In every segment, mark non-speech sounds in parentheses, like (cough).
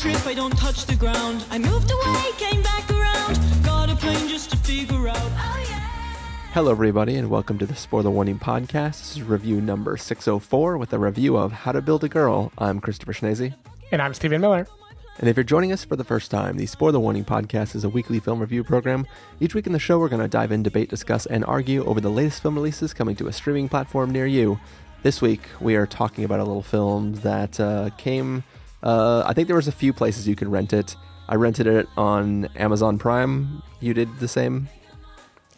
trip, I don't touch the ground. I moved away, came back around. Got a plane just to figure out. Oh yeah. Hello, everybody, and welcome to the Spoiler Warning Podcast. This is review number 604 with a review of How to Build a Girl. I'm Christopher Schnese. And I'm Stephen Miller. And if you're joining us for the first time, the Spoiler Warning Podcast is a weekly film review program. Each week in the show, we're going to dive in, debate, discuss, and argue over the latest film releases coming to a streaming platform near you. This week, we are talking about a little film that uh, came. Uh, I think there was a few places you could rent it. I rented it on Amazon Prime. You did the same.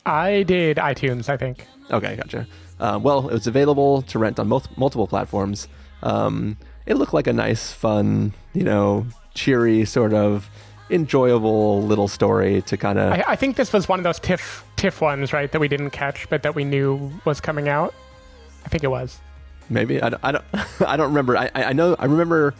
I did iTunes, I think. Okay, gotcha. Uh, well, it was available to rent on mul- multiple platforms. Um, it looked like a nice, fun, you know, cheery, sort of enjoyable little story to kind of. I, I think this was one of those TIFF TIFF ones, right? That we didn't catch, but that we knew was coming out. I think it was. Maybe I don't. I don't, (laughs) I don't remember. I, I know. I remember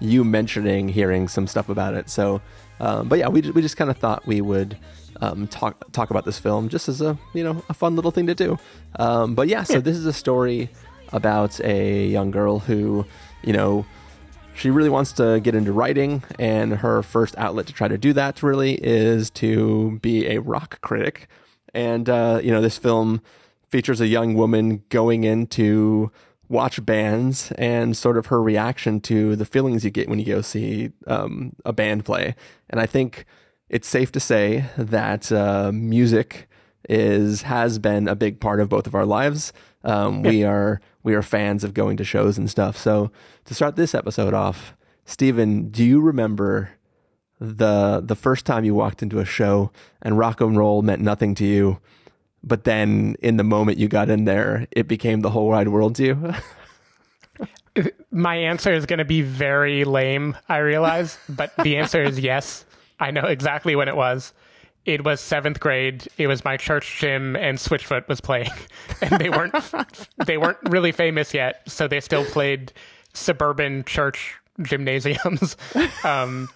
you mentioning hearing some stuff about it. So, um, but yeah, we we just kind of thought we would um, talk talk about this film just as a you know a fun little thing to do. Um, but yeah, so Yeah. this is a story about a young girl who you know she really wants to get into writing, and her first outlet to try to do that really is to be a rock critic. And uh, you know, this film features a young woman going into watch bands and sort of her reaction to the feelings you get when you go see um, a band play. And I think it's safe to say that uh, music is has been a big part of both of our lives. Um, We are we are fans of going to shows and stuff. So to start this episode off, Stephen, do you remember the the first time you walked into a show and rock and roll meant nothing to you, but then in the moment you got in there, it became the whole wide world to you? (laughs) My answer is going to be very lame, I realize, but the answer is yes. I know exactly when it was. It was seventh grade. It was my church gym, and Switchfoot was playing, (laughs) and they weren't they weren't really famous yet, so they still played suburban church gymnasiums. (laughs) Um,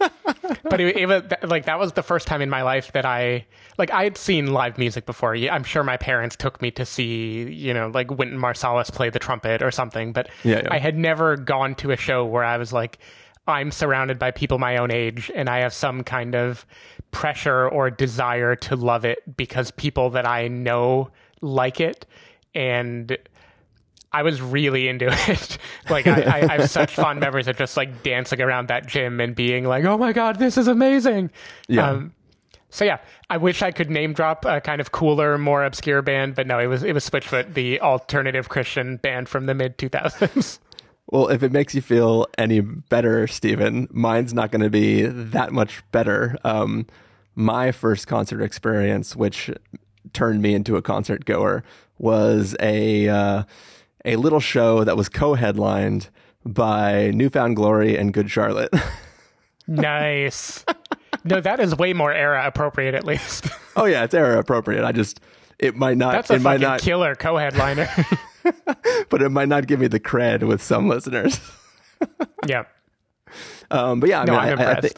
but it, it was like that was the first time in my life that I like I had seen live music before. I'm sure my parents took me to see you know like Wynton Marsalis play the trumpet or something, but Yeah, yeah. I had never gone to a show where I was like. I'm surrounded by people my own age and I have some kind of pressure or desire to love it because people that I know like it. And I was really into (laughs) it. like I, I, I have such fond memories of just like dancing around that gym and being like, "Oh my god, this is amazing!" Yeah. Um, so yeah, I wish I could name drop a kind of cooler, more obscure band, but no, it was it was Switchfoot, the alternative Christian band from the mid two thousands. (laughs) Well, if it makes you feel any better, Stephen, mine's not going to be that much better. Um, my first concert experience, which turned me into a concert goer, was a uh, a little show that was co-headlined by New Found Glory and Good Charlotte. (laughs) nice. No, that is way more era appropriate, at least. (laughs) oh yeah, it's era appropriate. I just it might not That's a it might fucking not killer co-headliner. (laughs) but it might not give me the cred with some listeners. yeah. Um, but yeah, I No, mean, I'm I, I, think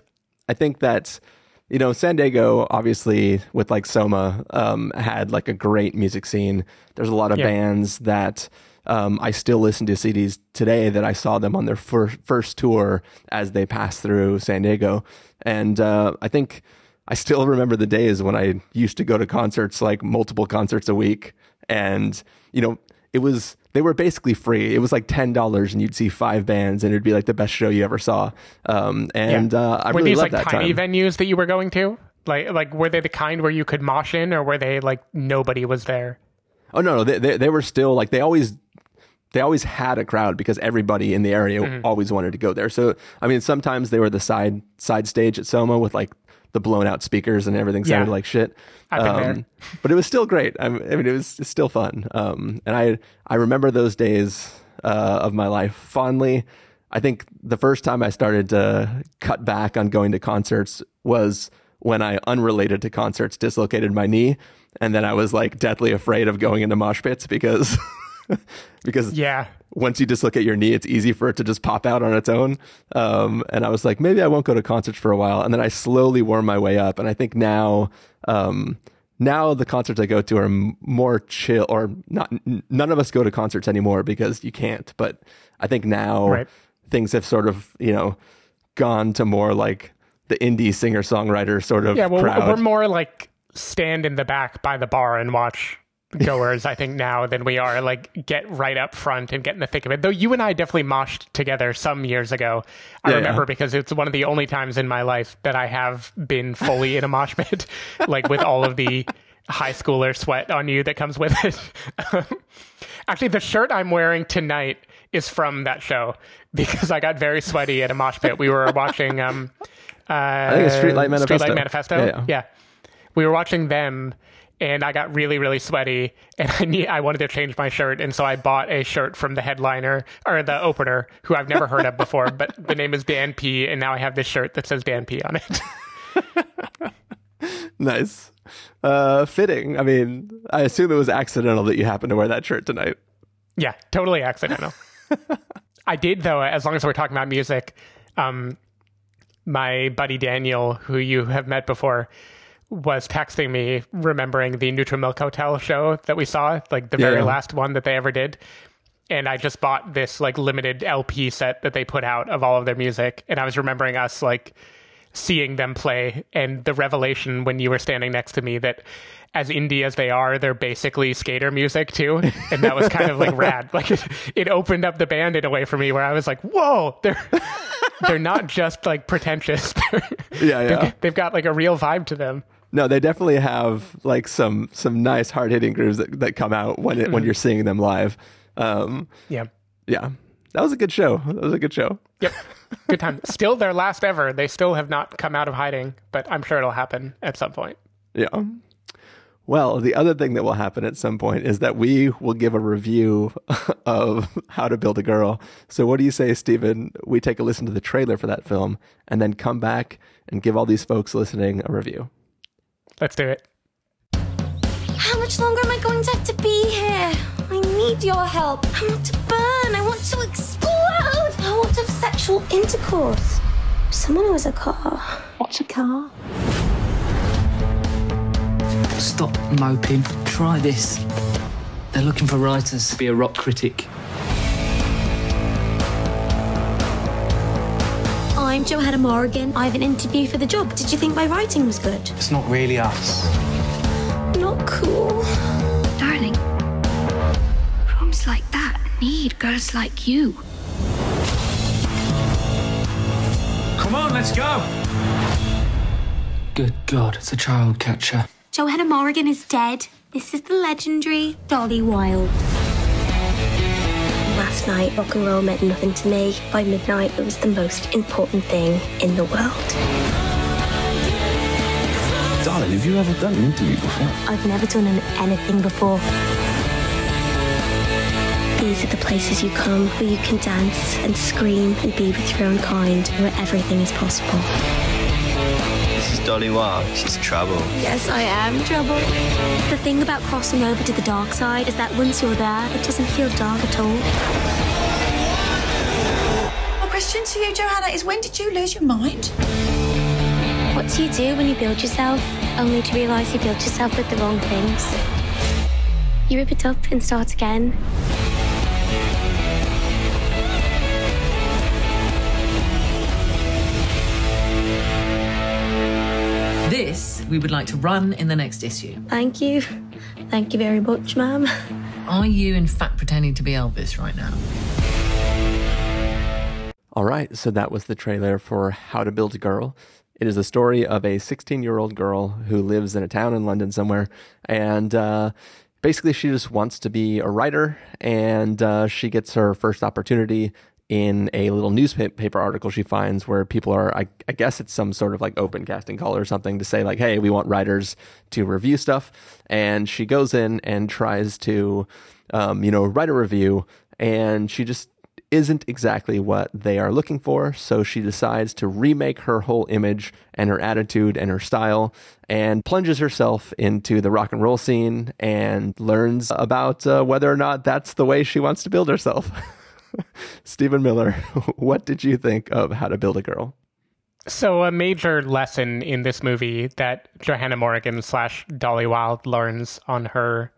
I think that you know San Diego, obviously with like Soma, um, had like a great music scene. There's a lot of Yeah. bands that um, I still listen to CDs today that I saw them on their fir- first tour as they passed through San Diego, and uh, I think I still remember the days when I used to go to concerts like multiple concerts a week, and you know it was they were basically free. It was like ten dollars, and you'd see five bands, and it'd be like the best show you ever saw. Um, and Yeah. uh, I were really these loved like that tiny time. venues that you were going to? Like, like were they the kind where you could mosh in, or were they like nobody was there? oh no, no, they, they they were still like they always they always had a crowd because everybody in the area Mm-hmm. always wanted to go there. So I mean, sometimes they were the side side stage at Soma with like the blown out speakers and everything sounded Yeah. like shit. There. (laughs) but it was still great. I mean, it was still fun. Um, and I I remember those days uh, of my life fondly. I think the first time I started to cut back on going to concerts was when I, unrelated to concerts, dislocated my knee, and then I was like deathly afraid of going into mosh pits because (laughs) (laughs) because Yeah, once you dislocate your knee, it's easy for it to just pop out on its own. Um, and I was like, maybe I won't go to concerts for a while. And then I slowly warm my way up. And I think now, um, now the concerts I go to are more chill or not. n- None of us go to concerts anymore because you can't. But I think now Right. things have sort of, you know, gone to more like the indie singer songwriter sort of Yeah, well, crowd. we're more like stand in the back by the bar and watch goers, I think, now than we are like get right up front and get in the thick of it. Though you and I definitely moshed together some years ago. I Yeah, remember yeah. because it's one of the only times in my life that I have been fully in a mosh pit, (laughs) like with all of the high schooler sweat on you that comes with it. (laughs) Actually, the shirt I'm wearing tonight is from that show because I got very sweaty at a mosh pit. We were watching um uh (laughs) I think it's Streetlight Manifesto. Streetlight Manifesto. Yeah, yeah. yeah. We were watching them and I got really, really sweaty and (laughs) I need, I wanted to change my shirt. And so I bought a shirt from the headliner or the opener who I've never heard of before, but (laughs) the name is Dan P. And now I have this shirt that says Dan P on it. (laughs) nice. Uh, fitting. I mean, I assume it was accidental that you happened to wear that shirt tonight. yeah, totally accidental. I did though, as long as we're talking about music, um, my buddy Daniel, who you have met before, was texting me remembering the Neutral Milk Hotel show that we saw, like the Yeah, very last one that they ever did. And I just bought this like limited LP set that they put out of all of their music. And I was remembering us like seeing them play and the revelation when you were standing next to me that as indie as they are, they're basically skater music too. And that was kind of like rad. Like it, (laughs) it opened up the band in a way for me where I was like, whoa, they're (laughs) they're not just like pretentious. (laughs) Yeah, yeah. They've got like a real vibe to them. No, they definitely have like some some nice hard hitting grooves that, that come out when it, when Mm-hmm. you're seeing them live. Um, Yeah. yeah, that was a good show. That was a good show. Yep. Good time. (laughs) Still their last ever. They still have not come out of hiding, but I'm sure it'll happen at some point. Yeah. Well, the other thing that will happen at some point is that we will give a review (laughs) of How to Build a Girl. So, what do you say, Stephen? We take a listen to the trailer for that film and then come back and give all these folks listening a review. Let's do it. How much longer am I going to have to be here? I need your help. I want to burn. I want to explode. I want to have sexual intercourse. Someone who has a car. What's a car? Stop moping. Try this. They're looking for writers to be a rock critic. I'm Johanna Morrigan. I have an interview for the job. Did you think my writing was good? It's not really us. Not cool. Darling, rooms like that need girls like you. Come on, let's go. Good God, it's a child catcher. Johanna Morrigan is dead. This is the legendary Dolly Wilde. Last night, rock and roll meant nothing to me. By midnight, it was the most important thing in the world. Darling, have you ever done an interview before? I've never done an- anything before. These are the places you come where you can dance and scream and be with your own kind, where everything is possible. This is Dolly Wilde. She's trouble. Yes, I am trouble. The thing about crossing over to the dark side is that once you're there, it doesn't feel dark at all. My question to you, Johanna, is when did you lose your mind? What do you do when you build yourself, only to realise you built yourself with the wrong things? You rip it up and start again. We would like to run in the next issue. Thank you. Thank you very much, ma'am. Are you in fact pretending to be Elvis right now? All right, so that was the trailer for How to Build a Girl. It is the story of a 16 year old girl who lives in a town in London somewhere. And uh, basically, she just wants to be a writer. And uh, she gets her first opportunity in a little newspaper article she finds where people are, I, I guess it's some sort of like open casting call or something to say, like, hey, we want writers to review stuff. And she goes in and tries to, um, you know, write a review. And she just isn't exactly what they are looking for. So she decides to remake her whole image and her attitude and her style and plunges herself into the rock and roll scene and learns about uh, whether or not that's the way she wants to build herself. (laughs) (laughs) Stephen Miller, (laughs) what did you think of How to Build a Girl? So a major lesson in this movie that Johanna Morrigan slash Dolly Wilde learns on her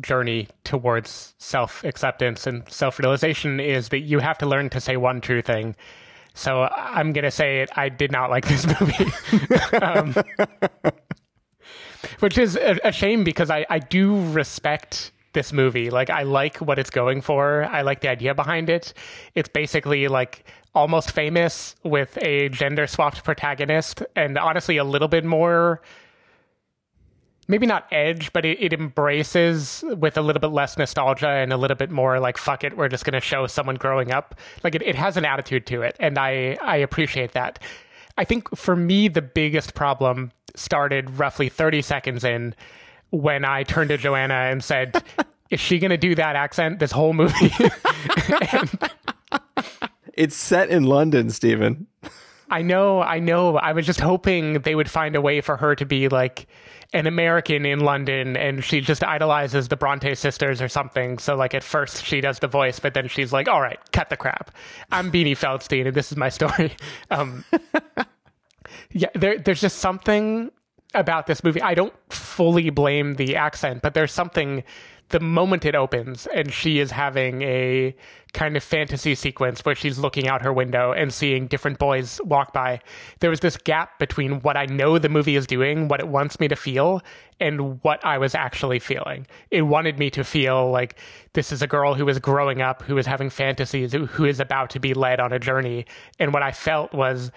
journey towards self acceptance and self realization is that you have to learn to say one true thing So I'm gonna say it. I did not like this (laughs) movie, um, which is a, a shame because I I do respect this movie. Like I like what it's going for. I like the idea behind it. It's basically like almost famous with a gender swapped protagonist and honestly a little bit more maybe not edge, but it, it, embraces with a little bit less nostalgia and a little bit more like fuck it, we're just going to show someone growing up. Like it, it has an attitude to it, and I I appreciate that. I think for me the biggest problem started roughly 30 seconds in when I turned to Joanna and said, "Is she going to do that accent this whole movie?" (laughs) and, it's set in London, Stephen. I know, I know. I was just hoping they would find a way for her to be like an American in London and she just idolizes the Bronte sisters or something. So like at first she does the voice, but then she's like, all right, cut the crap. I'm Beanie Feldstein and this is my story. (laughs) Um, (laughs) yeah, there, there's just something about this movie. I don't fully blame the accent, but there's something the moment it opens and she is having a kind of fantasy sequence where she's looking out her window and seeing different boys walk by. There was this gap between what I know the movie is doing, what it wants me to feel, and what I was actually feeling. It wanted me to feel like this is a girl who is growing up, who is having fantasies, who is about to be led on a journey. And what I felt was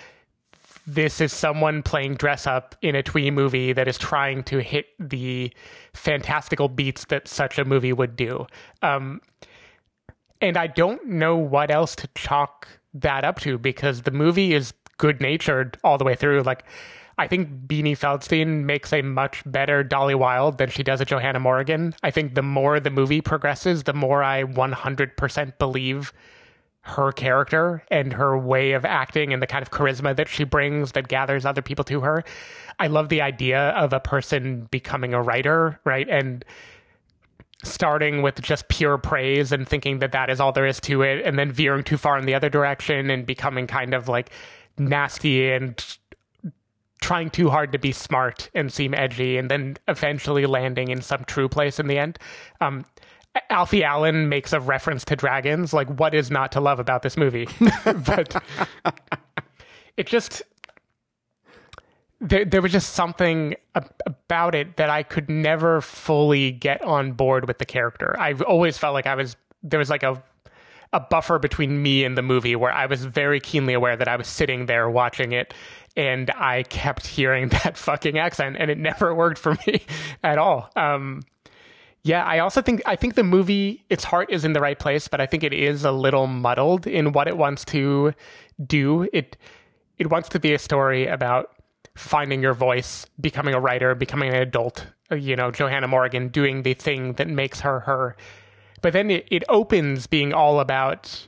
this is someone playing dress up in a twee movie that is trying to hit the fantastical beats that such a movie would do. Um, and I don't know what else to chalk that up to because the movie is good natured all the way through. Like, I think Beanie Feldstein makes a much better Dolly Wilde than she does a Johanna Morrigan. I think the more the movie progresses, the more I 100% believe her character and her way of acting and the kind of charisma that she brings that gathers other people to her. I love the idea of a person becoming a writer, right? And starting with just pure praise and thinking that that is all there is to it and then veering too far in the other direction and becoming kind of like nasty and trying too hard to be smart and seem edgy and then eventually landing in some true place in the end. Um, Alfie Allen makes a reference to dragons. Like, what is not to love about this movie? (laughs) but it just there, there was just something about it that I could never fully get on board with the character. I've always felt like I was there was like a a buffer between me and the movie where I was very keenly aware that I was sitting there watching it and I kept hearing (laughs) that fucking accent and it never worked for me (laughs) at all. Um, yeah, I also think I think the movie its heart is in the right place, but I think it is a little muddled in what it wants to do. It it wants to be a story about finding your voice, becoming a writer, becoming an adult, uh, you know, Johanna Morrigan doing the thing that makes her her. But then it, it opens being all about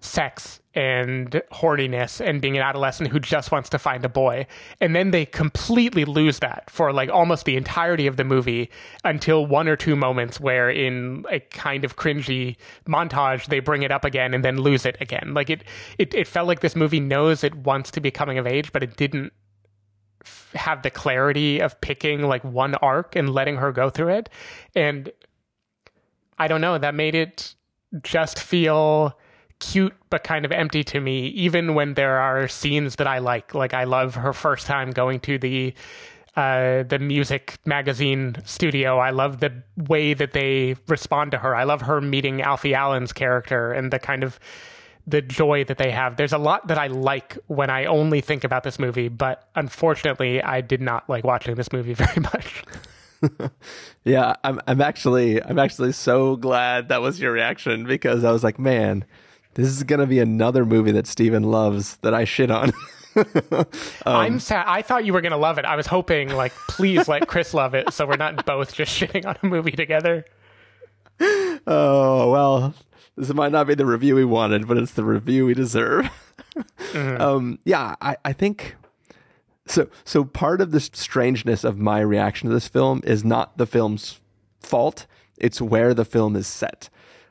sex and horniness and being an adolescent who just wants to find a boy. And then they completely lose that for like almost the entirety of the movie until one or two moments where in a kind of cringy montage they bring it up again and then lose it again. Like it it, it felt like this movie knows it wants to be coming of age, but it didn't have the clarity of picking like one arc and letting her go through it. And I don't know, that made it just feel cute but kind of empty to me even when there are scenes that I like like I love her first time going to the uh, the music magazine studio. I love the way that they respond to her. I love her meeting Alfie Allen's character and the kind of the joy that they have. There's a lot that I like when I only think about this movie, but unfortunately, I did not like watching this movie (laughs) very much. (laughs) yeah, I'm I'm actually I'm actually so glad that was your reaction because I was like, man, this is gonna be another movie that Stephen loves that I shit on. (laughs) um, I'm sad. I thought you were gonna love it. I was hoping, like, please let Chris love it, so we're not both just shitting on a movie together. Oh well, this might not be the review we wanted, but it's the review we deserve. mm-hmm. um, yeah, I, I think so. So part of the strangeness of my reaction to this film is not the film's fault; it's where the film is set.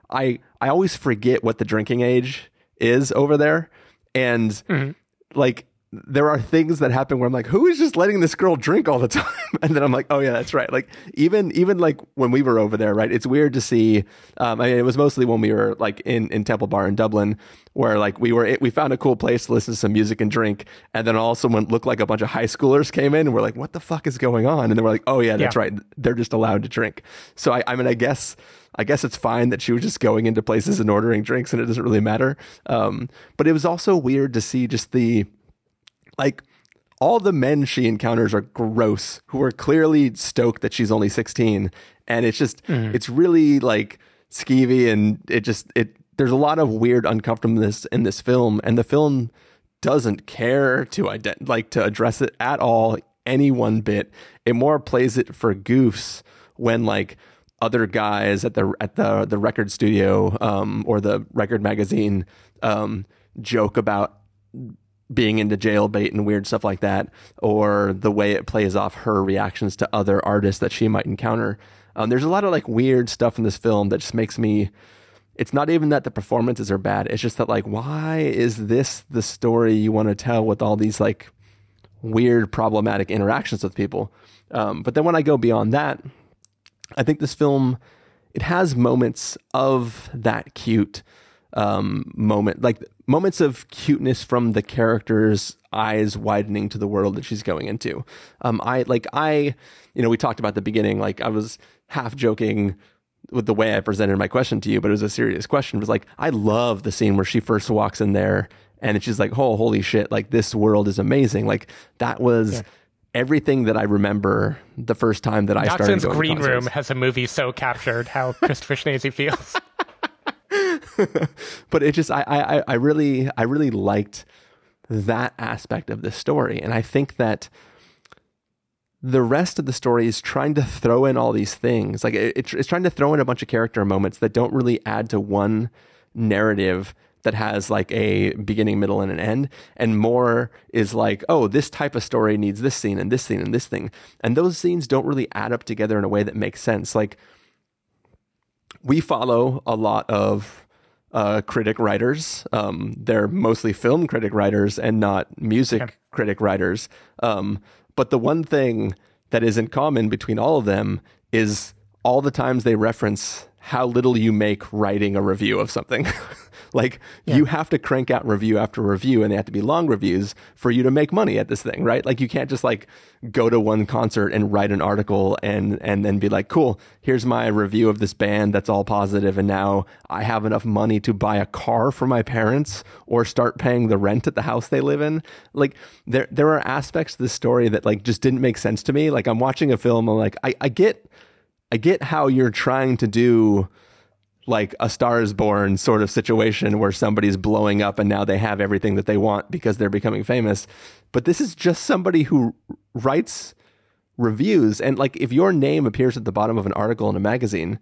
I I always forget what the drinking age is over there, and mm-hmm. like there are things that happen where I'm like, who is just letting this girl drink all the (laughs) time? And then I'm like, oh yeah, that's right. Like even even like when we were over there, right? It's weird to see. Um, I mean, it was mostly when we were like in in Temple Bar in Dublin, where like we were we found a cool place to listen to some music and drink, and then all someone looked like a bunch of high schoolers came in, and we're like, what the fuck is going on? And then we're like, oh yeah, that's Yeah. right. They're just allowed to drink. So I, I mean, I guess. I guess it's fine that she was just going into places and ordering drinks and it doesn't really matter. Um, but it was also weird to see just the like all the men she encounters are gross who are clearly stoked that she's only 16 and it's just it's really like skeevy and it just it there's a lot of weird uncomfortableness in this film. And the film doesn't care to ident- like to address it at all any one bit. It more plays it for goofs when like other guys at the at the the record studio um or the record magazine um joke about being into jailbait and weird stuff like that, or the way it plays off her reactions to other artists that she might encounter. Um, there's a lot of like weird stuff in this film that just makes me. It's not even that the performances are bad. It's just that like, why is this the story you want to tell with all these like weird, problematic interactions with people? Um, but then when I go beyond that, I think this film it has moments of that cute um, moment, like moments of cuteness from the character's eyes widening to the world that she's going into. Um, I like I, you know, we talked about the beginning. Like I was half joking with the way I presented my question to you, but it was a serious question. It was like I love the scene where she first walks in there and she's like, "Oh, holy shit! Like this world is amazing." Like that was. Everything that I remember the first time that I started Jackson's going Green. Room has a movie so captured how Christopher Schnese feels. (laughs) (laughs) but it just I, I I really I really liked that aspect of the story, and I think that the rest of the story is trying to throw in all these things, like it, it's it's trying to throw in a bunch of character moments that don't really add to one narrative that has like a beginning, middle, and an end, and more is like, oh, this type of story needs this scene and this scene and this thing, and those scenes don't really add up together in a way that makes sense, like we follow a lot of uh, critic writers. Um, they're mostly film critic writers and not music critic writers. Um, but the one thing that is in common between all of them is all the times they reference how little you make writing a review of something. (laughs) like you have to crank out review after review and they have to be long reviews for you to make money at this thing, right? Like you can't just like go to one concert and write an article and and then be like, "Cool, here's my review of this band that's all positive and now I have enough money to buy a car for my parents or start paying the rent at the house they live in." Like there there are aspects to this story that like just didn't make sense to me. Like I'm watching a film I'm like, I, I get I get how you're trying to do like a Star is Born sort of situation where somebody's blowing up and now they have everything that they want because they're becoming famous. But this is just somebody who writes reviews. And like if your name appears at the bottom of an article in a magazine,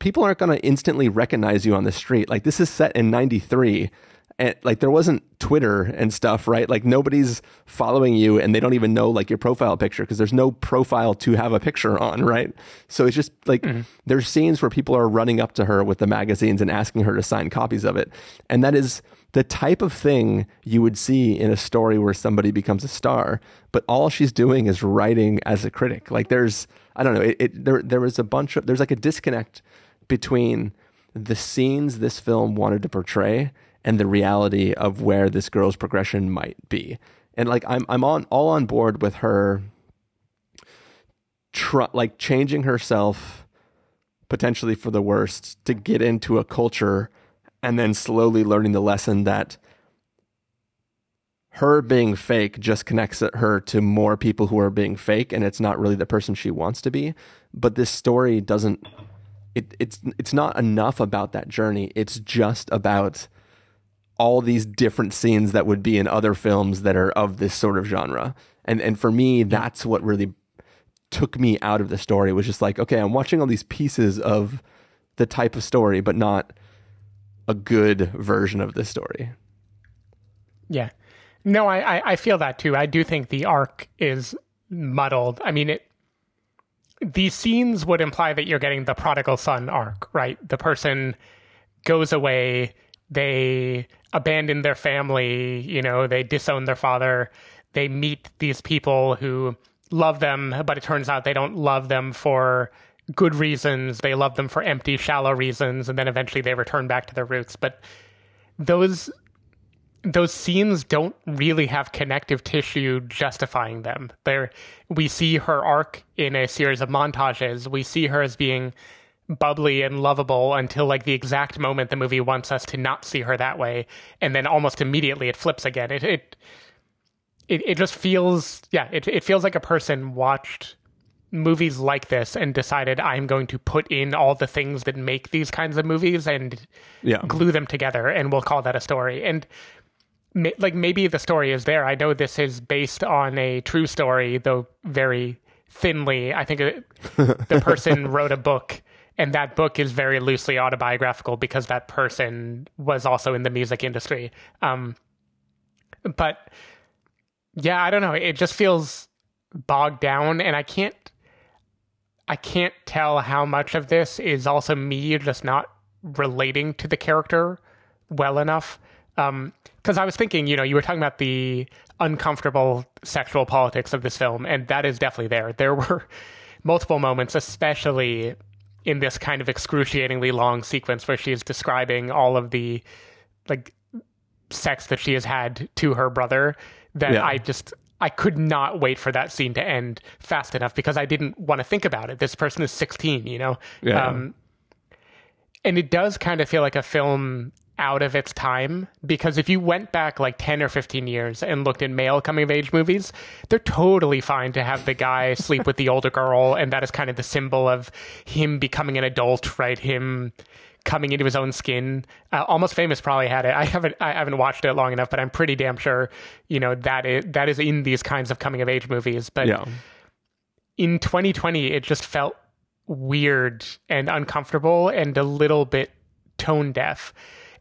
people aren't going to instantly recognize you on the street. Like this is set in 93 and like there wasn't Twitter and stuff, right? Like nobody's following you and they don't even know like your profile picture because there's no profile to have a picture on, right? So it's just like mm-hmm. there's scenes where people are running up to her with the magazines and asking her to sign copies of it. And that is the type of thing you would see in a story where somebody becomes a star, but all she's doing is writing as a critic. Like there's I don't know, it, it there there was a bunch of there's like a disconnect between the scenes this film wanted to portray and the reality of where this girl's progression might be. And like I'm I'm on all on board with her tr- like changing herself potentially for the worst to get into a culture and then slowly learning the lesson that her being fake just connects her to more people who are being fake and it's not really the person she wants to be but this story doesn't it, it's it's not enough about that journey it's just about all these different scenes that would be in other films that are of this sort of genre and and for me that's what really took me out of the story It was just like okay i'm watching all these pieces of the type of story but not a good version of this story Yeah. No, I, I, I feel that too. I do think the arc is muddled. I mean, it. These scenes would imply that you're getting the prodigal son arc, right? The person goes away, they abandon their family, you know, they disown their father, they meet these people who love them, but it turns out they don't love them for good reasons. They love them for empty, shallow reasons, and then eventually they return back to their roots. But those those scenes don't really have connective tissue justifying them. There, we see her arc in a series of montages. We see her as being bubbly and lovable until like the exact moment the movie wants us to not see her that way, and then almost immediately it flips again. It it it, it just feels yeah. It it feels like a person watched movies like this and decided I'm going to put in all the things that make these kinds of movies and Yeah. glue them together and we'll call that a story. And ma- like maybe the story is there. I know this is based on a true story, though very thinly. I think it, the (laughs) person wrote a book and that book is very loosely autobiographical because that person was also in the music industry. Um, but yeah, I don't know. It just feels bogged down and I can't I can't tell how much of this is also me just not relating to the character well enough. Um, because I was thinking, you know, you were talking about the uncomfortable sexual politics of this film, and that is definitely there. There were (laughs) multiple moments, especially in this kind of excruciatingly long sequence where she is describing all of the like sex that she has had to her brother that Yeah. I just I could not wait for that scene to end fast enough because I didn't want to think about it. This person is 16, you know. Yeah. Um, and it does kind of feel like a film out of its time because if you went back like 10 or 15 years and looked at male coming of age movies they're totally fine to have the guy (laughs) sleep with the older girl and that is kind of the symbol of him becoming an adult right? Him coming into his own skin. Uh, almost famous probably had it. I haven't i haven't watched it long enough but i'm pretty damn sure you know that is that is in these kinds of coming of age movies. But Yeah. in 2020 it just felt weird and uncomfortable and a little bit tone deaf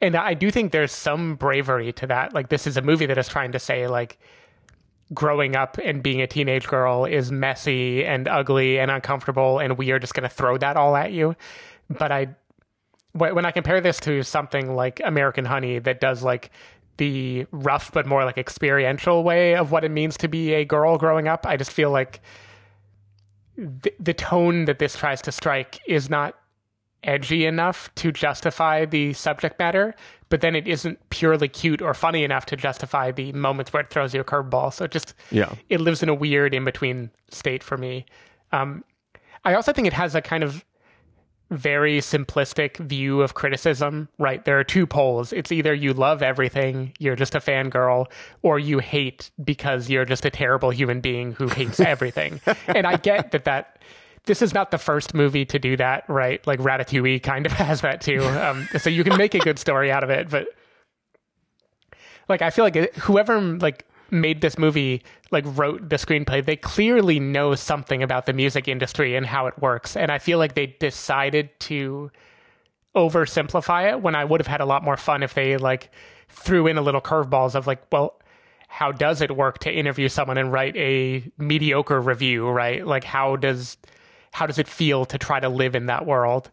and i do think there's some bravery to that. Like this is a movie that is trying to say like growing up and being a teenage girl is messy and ugly and uncomfortable and we are just going to throw that all at you. But i when i compare this to something like american honey that does like the rough but more like experiential way of what it means to be a girl growing up i just feel like the, the tone that this tries to strike is not edgy enough to justify the subject matter, but then it isn't purely cute or funny enough to justify the moments where it throws you a curveball. So it just Yeah. it lives in a weird in between state for me. Um, I also think it has a kind of very simplistic view of criticism, right? There are two poles. It's either you love everything, you're just a fangirl, or you hate because you're just a terrible human being who hates (laughs) everything. and I get that that this is not the first movie to do that, right? Like Ratatouille kind of (laughs) has that too. Um, so you can make a good story out of it, but like I feel like whoever like made this movie like wrote the screenplay they clearly know something about the music industry and how it works and i feel like they decided to oversimplify it when i would have had a lot more fun if they like threw in a little curveballs of like well how does it work to interview someone and write a mediocre review right like how does how does it feel to try to live in that world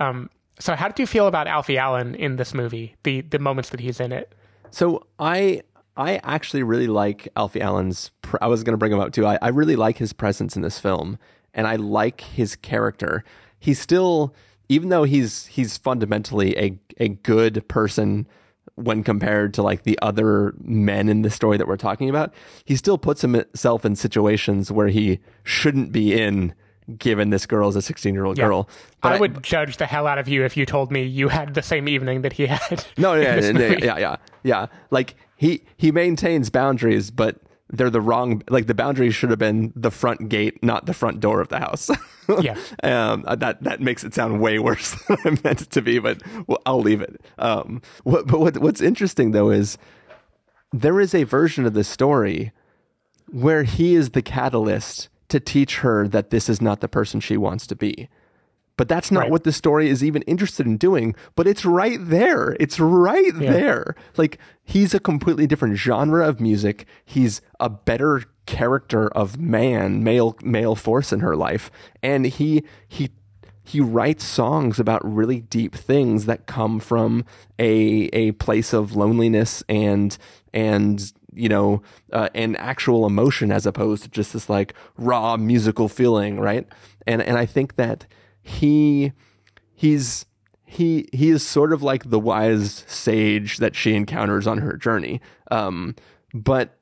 um so how did you feel about alfie allen in this movie the the moments that he's in it So I I actually really like Alfie Allen's. I was going to bring him up too. I, I really like his presence in this film, and I like his character. He's still, even though he's he's fundamentally a a good person when compared to like the other men in the story that we're talking about, he still puts himself in situations where he shouldn't be in. Given this girl is a 16 year old Yeah. girl, But I would judge the hell out of you if you told me you had the same evening that he had. (laughs) No, yeah, yeah, (laughs) yeah, yeah, yeah. Like he he maintains boundaries, but they're the wrong. Like the boundaries should have been the front gate, not the front door of the house. (laughs) Yeah. um, that that makes it sound way worse than I meant it to be, but well, I'll leave it. Um, what, but what, what's interesting though is there is a version of the story where he is the catalyst to teach her that this is not the person she wants to be. But that's not Right. what the story is even interested in doing. But it's right there. It's right Yeah. there. Like he's a completely different genre of music. He's a better character of man, male male force in her life, and he he he writes songs about really deep things that come from a a place of loneliness and and you know, uh, an actual emotion as opposed to just this like raw musical feeling, right? And and I think that he he's he he is sort of like the wise sage that she encounters on her journey. Um, but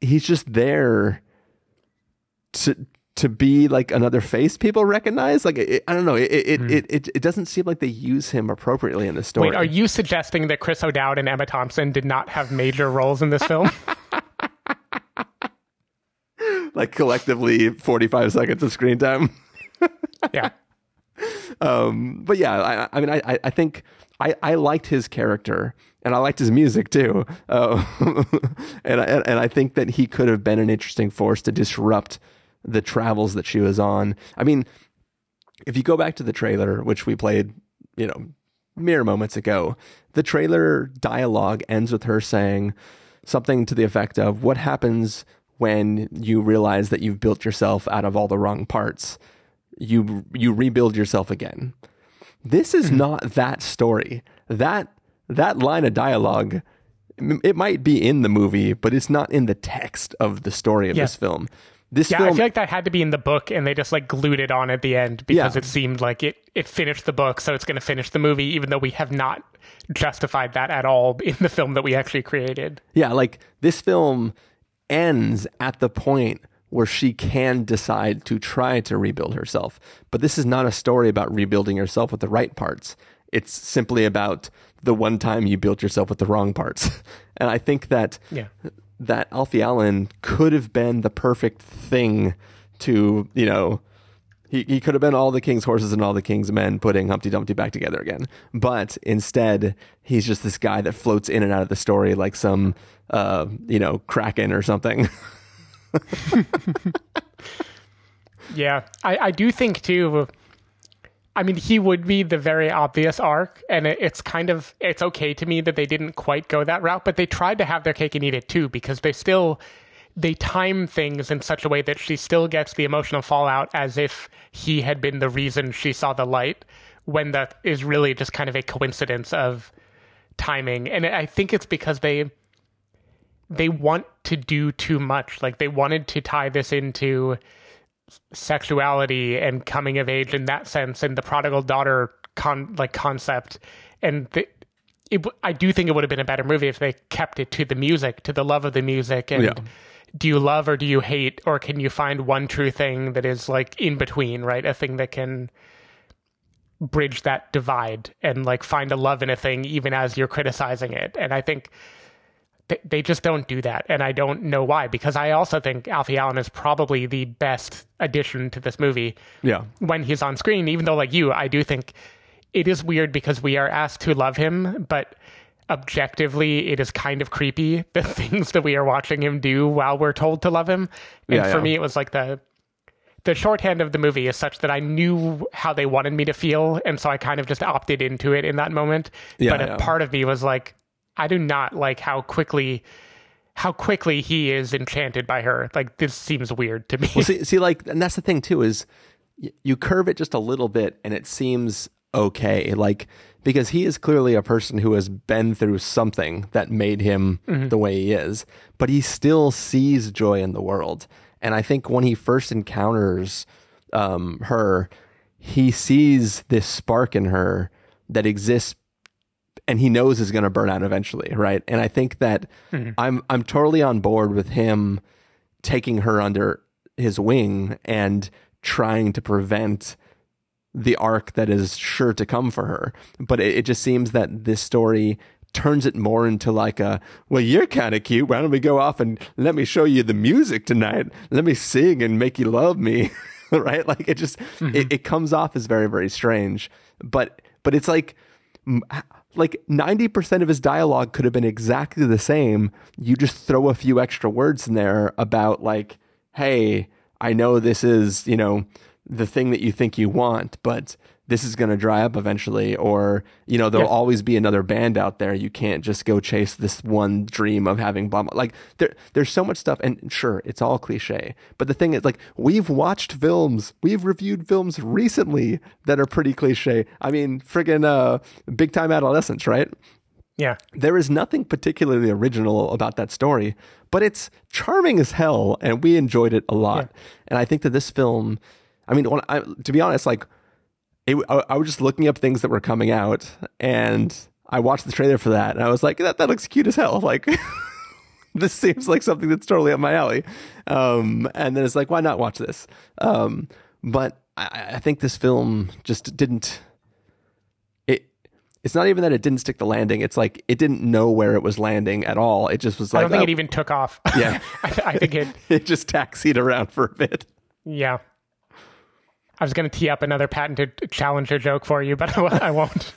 he's just there to to be like another face people recognize. Like it, I don't know, it it, Hmm. it it it doesn't seem like they use him appropriately in the story. Wait, are you suggesting that Chris O'Dowd and Emma Thompson did not have major roles in this film? (laughs) (laughs) like collectively forty five seconds of screen time? (laughs) yeah. um, but yeah, I, I mean, I, I think I, I liked his character and I liked his music too. Uh, and, I, and I think that he could have been an interesting force to disrupt the travels that she was on. I mean, if you go back to the trailer, which we played, you know, mere moments ago, the trailer dialogue ends with her saying something to the effect of, What happens when you realize that you've built yourself out of all the wrong parts? You, you rebuild yourself again. This is hmm. not that story. That, that line of dialogue, it might be in the movie, but it's not in the text of the story of Yeah. this film. This yeah, film, I feel like that had to be in the book, and they just like glued it on at the end because Yeah. it seemed like it it finished the book, so it's going to finish the movie, even though we have not justified that at all in the film that we actually created. Yeah, like this film ends at the point where she can decide to try to rebuild herself. But this is not a story about rebuilding yourself with the right parts. It's simply about the one time you built yourself with the wrong parts. (laughs) And I think that Yeah. That Alfie Allen could have been the perfect thing to, you know, he, he could have been all the king's horses and all the king's men putting Humpty Dumpty back together again. But instead, he's just this guy that floats in and out of the story like some, uh, you know, kraken or something. (laughs) (laughs) Yeah, I, I do think too. I mean, he would be the very obvious arc, and it, it's kind of it's okay to me that they didn't quite go that route, but they tried to have their cake and eat it too because they still they time things in such a way that she still gets the emotional fallout as if he had been the reason she saw the light, when that is really just kind of a coincidence of timing, and I think it's because they they want to do too much, like they wanted to tie this into sexuality and coming of age in that sense and the prodigal daughter con like concept. And the, it, I do think it would have been a better movie if they kept it to the music to the love of the music. And Yeah. do you love or do you hate or can you find one true thing that is like in between right? A thing that can bridge that divide and like find a love in a thing even as you're criticizing it. And I think they, just don't do that and i don't know why because i also think alfie allen is probably the best addition to this movie yeah. when he's on screen even though like you i do think it is weird because we are asked to love him but objectively it is kind of creepy (laughs) the things that we are watching him do while we're told to love him and Yeah, for yeah. me it was like the the shorthand of the movie is such that I knew how they wanted me to feel, and so I kind of just opted into it in that moment. Yeah, but a part of me was like, I do not like how quickly, how quickly he is enchanted by her. Like this seems weird to me. Well, see, (laughs) see, like, and that's the thing too is y- you curve it just a little bit, and it seems okay. Like because he is clearly a person who has been through something that made him the way he is, but he still sees joy in the world. And I think when he first encounters um, her, he sees this spark in her that exists and he knows is going to burn out eventually, right? And I think that hmm. I'm I'm totally on board with him taking her under his wing and trying to prevent the arc that is sure to come for her. But it, it just seems that this story turns it more into like a well you're kind of cute. Why don't we go off and let me show you the music tonight? Let me sing and make you love me. (laughs) Right? Like it just it, mm-hmm. it comes off as very very strange. But but it's like like 90% of his dialogue could have been exactly the same. You just throw a few extra words in there about like hey i know this is you know the thing that you think you want but this is going to dry up eventually or you know there'll Yeah. always be another band out there you can't just go chase this one dream of having blah blah like there there's so much stuff and sure it's all cliche but the thing is like we've watched films we've reviewed films recently that are pretty cliche i mean friggin uh big time adolescence right Yeah. There is nothing particularly original about that story, but it's charming as hell, and we enjoyed it a lot. And I think that this film, I mean, I, to be honest, like, it, I, I was just looking up things that were coming out, and I watched the trailer for that, and I was like, that, that looks cute as hell. (laughs) Like, (laughs) this seems like something that's totally up my alley. Um, and then it's like, why not watch this? Um, but I, I think this film just didn't. It it's not even that it didn't stick the landing. It's like it didn't know where it was landing at all. It just was like I don't think oh, it even took off. Yeah. (laughs) I, I think it. it just taxied around for a bit. Yeah. I was going to tee up another patented challenger joke for you, but (laughs) I, won't.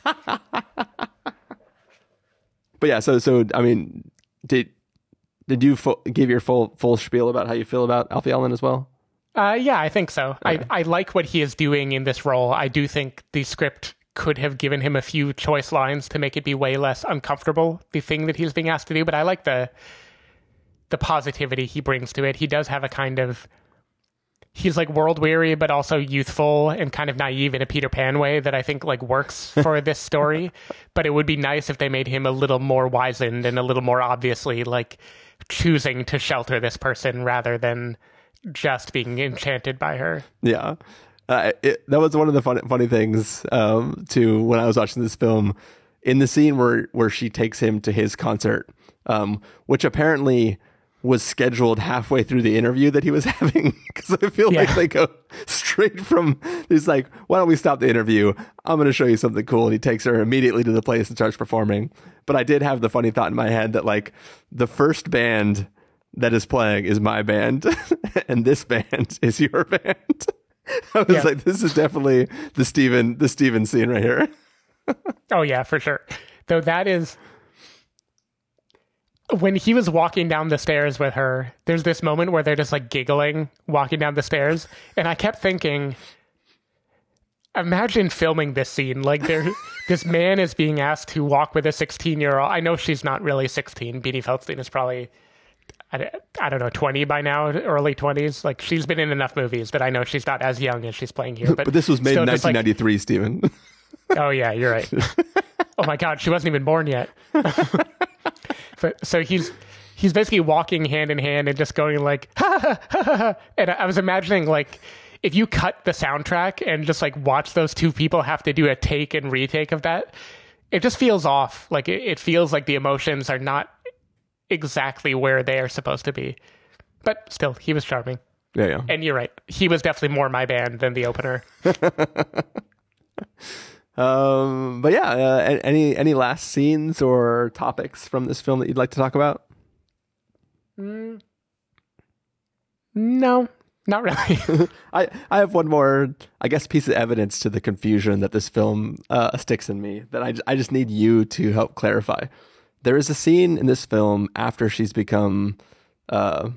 But yeah, so so I mean, did did you give your full full spiel about how you feel about Alfie Allen as well? Uh, yeah, I think so. I, I like what he is doing in this role. I do think the script could have given him a few choice lines to make it be way less uncomfortable, the thing that he's being asked to do. But I like the the positivity he brings to it. He does have a kind of he's like world weary but also youthful and kind of naive in a Peter Pan way that I think like works (laughs) for this story. But it would be nice if they made him a little more wizened and a little more obviously like choosing to shelter this person rather than just being enchanted by her. Yeah. Uh, it, that was one of the funny, funny things um, too when I was watching this film. In the scene where where she takes him to his concert, um, which apparently was scheduled halfway through the interview that he was (laughs) having, because I feel like Yeah. they go straight from. He's like, "Why don't we stop the interview? I'm going to show you something cool." And he takes her immediately to the place and starts performing. But I did have the funny thought in my head that like the first band that is playing is my band, (laughs) and this band (laughs) is your band. I was Yeah. like, this is definitely the Stephen the Stephen scene right here. Oh yeah, for sure. Though that is when he was walking down the stairs with her, there's this moment where they're just like giggling walking down the stairs. And I kept thinking, imagine filming this scene. Like there (laughs) this man is being asked to walk with a 16 year old. I know she's not really 16. Beanie Feldstein is probably I, I don't know, 20 by now, early 20s. Like she's been in enough movies, but I know she's not as young as she's playing here. But, But this was made in still just, like, 1993, Stephen. (laughs) Oh yeah, you're right. (laughs) oh my god, she wasn't even born yet. (laughs) but so he's he's basically walking hand in hand and just going like (laughs) ha, ha, ha, ha, ha. and I was imagining like if you cut the soundtrack and just like watch those two people have to do a take and retake of that, it just feels off. Like it, it feels like the emotions are not exactly where they are supposed to be. But still, he was charming. yeah, yeah. And you're right. He was definitely more my band than the opener. (laughs) Um, but yeah, uh, any any last scenes or topics from this film that you'd like to talk about? No, not really. (laughs) I, I have one more, I guess, piece of evidence to the confusion that this film uh, sticks in me that I, I just need you to help clarify. There is a scene in this film after she's become, uh,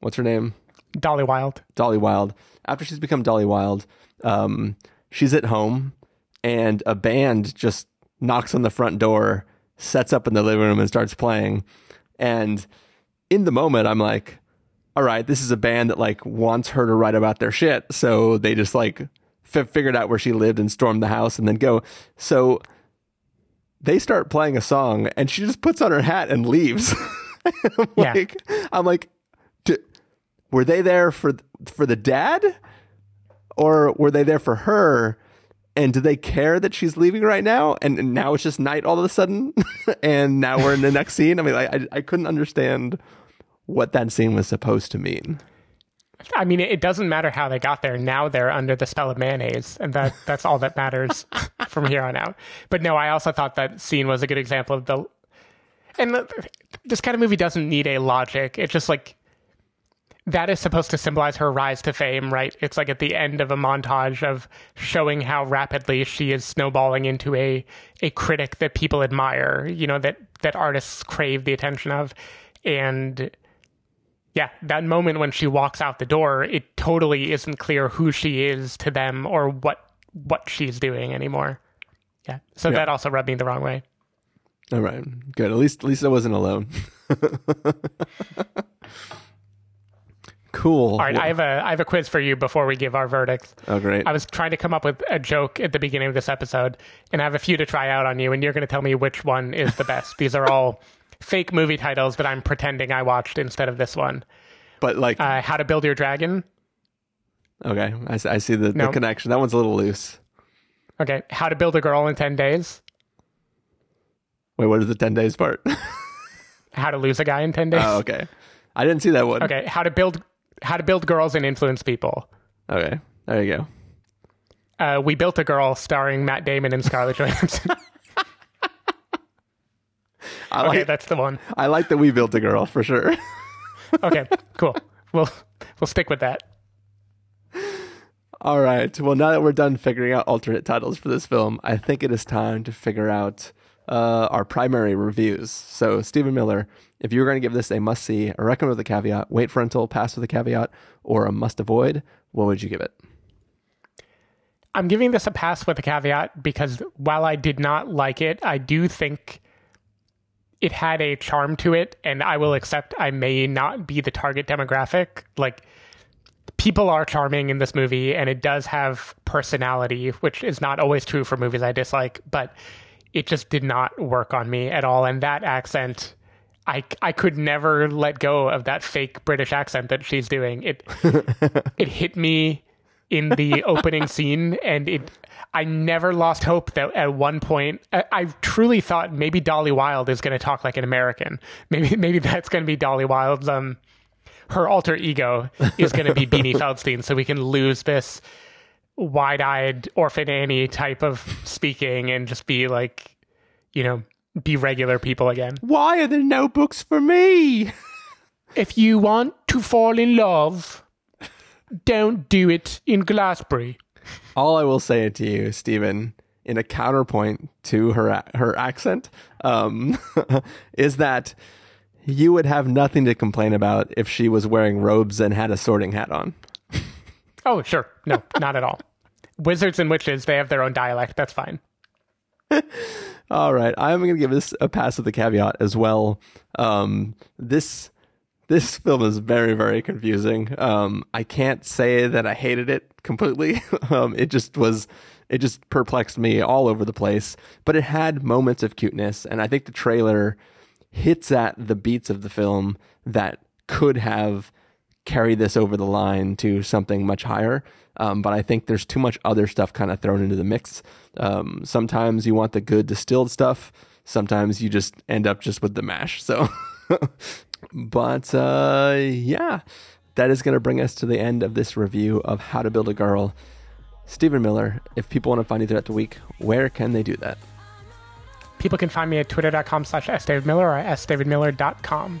what's her name? Dolly Wilde. Dolly Wilde. After she's become Dolly Wilde, um, she's at home and a band just knocks on the front door, sets up in the living room, and starts playing. And in the moment, I'm like, all right, this is a band that like wants her to write about their shit. So they just like f- figured out where she lived and stormed the house and then go. So they start playing a song and she just puts on her hat and leaves. (laughs) I'm Yeah. like, I'm like, "D- were they there for for the dad, or were they there for her? And do they care that she's leaving right now? And, and now it's just night all of a sudden, (laughs) and now we're in the next scene. I mean, I, I I couldn't understand what that scene was supposed to mean. I mean, it doesn't matter how they got there. Now they're under the spell of mayonnaise, and that that's all that matters (laughs) from here on out. But no, I also thought that scene was a good example of the. And the- this kind of movie doesn't need a logic. It's just like that is supposed to symbolize her rise to fame, right? It's like at the end of a montage of showing how rapidly she is snowballing into a a critic that people admire, you know, that that artists crave the attention of. And yeah, that moment when she walks out the door, it totally isn't clear who she is to them or what what she's doing anymore. Yeah. So Yeah. that also rubbed me the wrong way. All right, good. At least at least I wasn't alone. (laughs) Cool. All right, I have a I have a quiz for you before we give our verdicts. Oh, great. I was trying to come up with a joke at the beginning of this episode, and I have a few to try out on you, and you're going to tell me which one is the best. (laughs) These are all fake movie titles that I'm pretending I watched instead of this one. But like, Uh, How to Build Your Dragon. okay, I see the, No. the connection. That one's a little loose. Okay, How to Build a Girl in Ten Days. Wait, what is the 10 days part? (laughs) How to Lose a Guy in Ten Days. oh, okay. I didn't see that one. Okay, How to Build How to Build Girls and Influence People. Okay. There you go. Uh, we Built a Girl, starring Matt Damon and Scarlett Johansson. (laughs) I okay, like, that's the one. I like that we built a girl for sure. Okay, (laughs) cool. We'll we'll stick with that. All right. Well, now that we're done figuring out alternate titles for this film, I think it is time to figure out uh, our primary reviews. So, Stephen Miller, if you were going to give this a must see, a recommend with a caveat, wait for until pass with a caveat, or a must avoid, what would you give it? I'm giving this a pass with a caveat because while I did not like it, I do think it had a charm to it, and I will accept I may not be the target demographic. Like, people are charming in this movie, and it does have personality, which is not always true for movies I dislike, but it just did not work on me at all. And that accent. I, I could never let go of that fake British accent that she's doing. It (laughs) it hit me in the opening scene and it I never lost hope that at one point I, I truly thought maybe Dolly Wilde is going to talk like an American. Maybe maybe that's going to be Dolly Wilde's um her alter ego is going to be Beanie (laughs) Feldstein so we can lose this wide-eyed orphan Annie type of speaking and just be like you know be regular people again. Why are there no books for me? If you want to fall in love, don't do it in Glassbury. All I will say to you, Stephen, in a counterpoint to her her accent, um, (laughs) is that you would have nothing to complain about if she was wearing robes and had a sorting hat on. Oh, sure. No, (laughs) not at all. Wizards and witches, they have their own dialect. That's fine. (laughs) All right, I'm going to give this a pass with the caveat as well. Um, this this film is very very confusing. Um, I can't say that I hated it completely. (laughs) um, it just was it just perplexed me all over the place. But it had moments of cuteness, and I think the trailer hits at the beats of the film that could have carried this over the line to something much higher. Um, but I think there's too much other stuff kind of thrown into the mix. Um, sometimes you want the good distilled stuff. Sometimes you just end up just with the mash. So, (laughs) but uh, yeah, that is going to bring us to the end of this review of How to Build a Girl. Stephen Miller, if people want to find you throughout the week, where can they do that? People can find me at twitter.com slash sdavidmiller or sdavidmiller.com.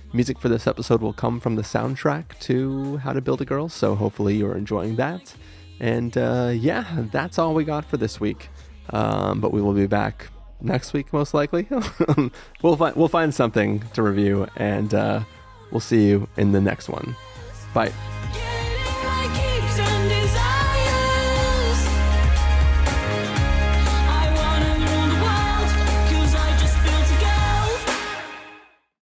Music for this episode will come from the soundtrack to How to Build a Girl, so hopefully you're enjoying that. And uh, yeah, that's all we got for this week. Um, but we will be back next week, most likely. (laughs) we'll find we'll find something to review, and uh, we'll see you in the next one. Bye.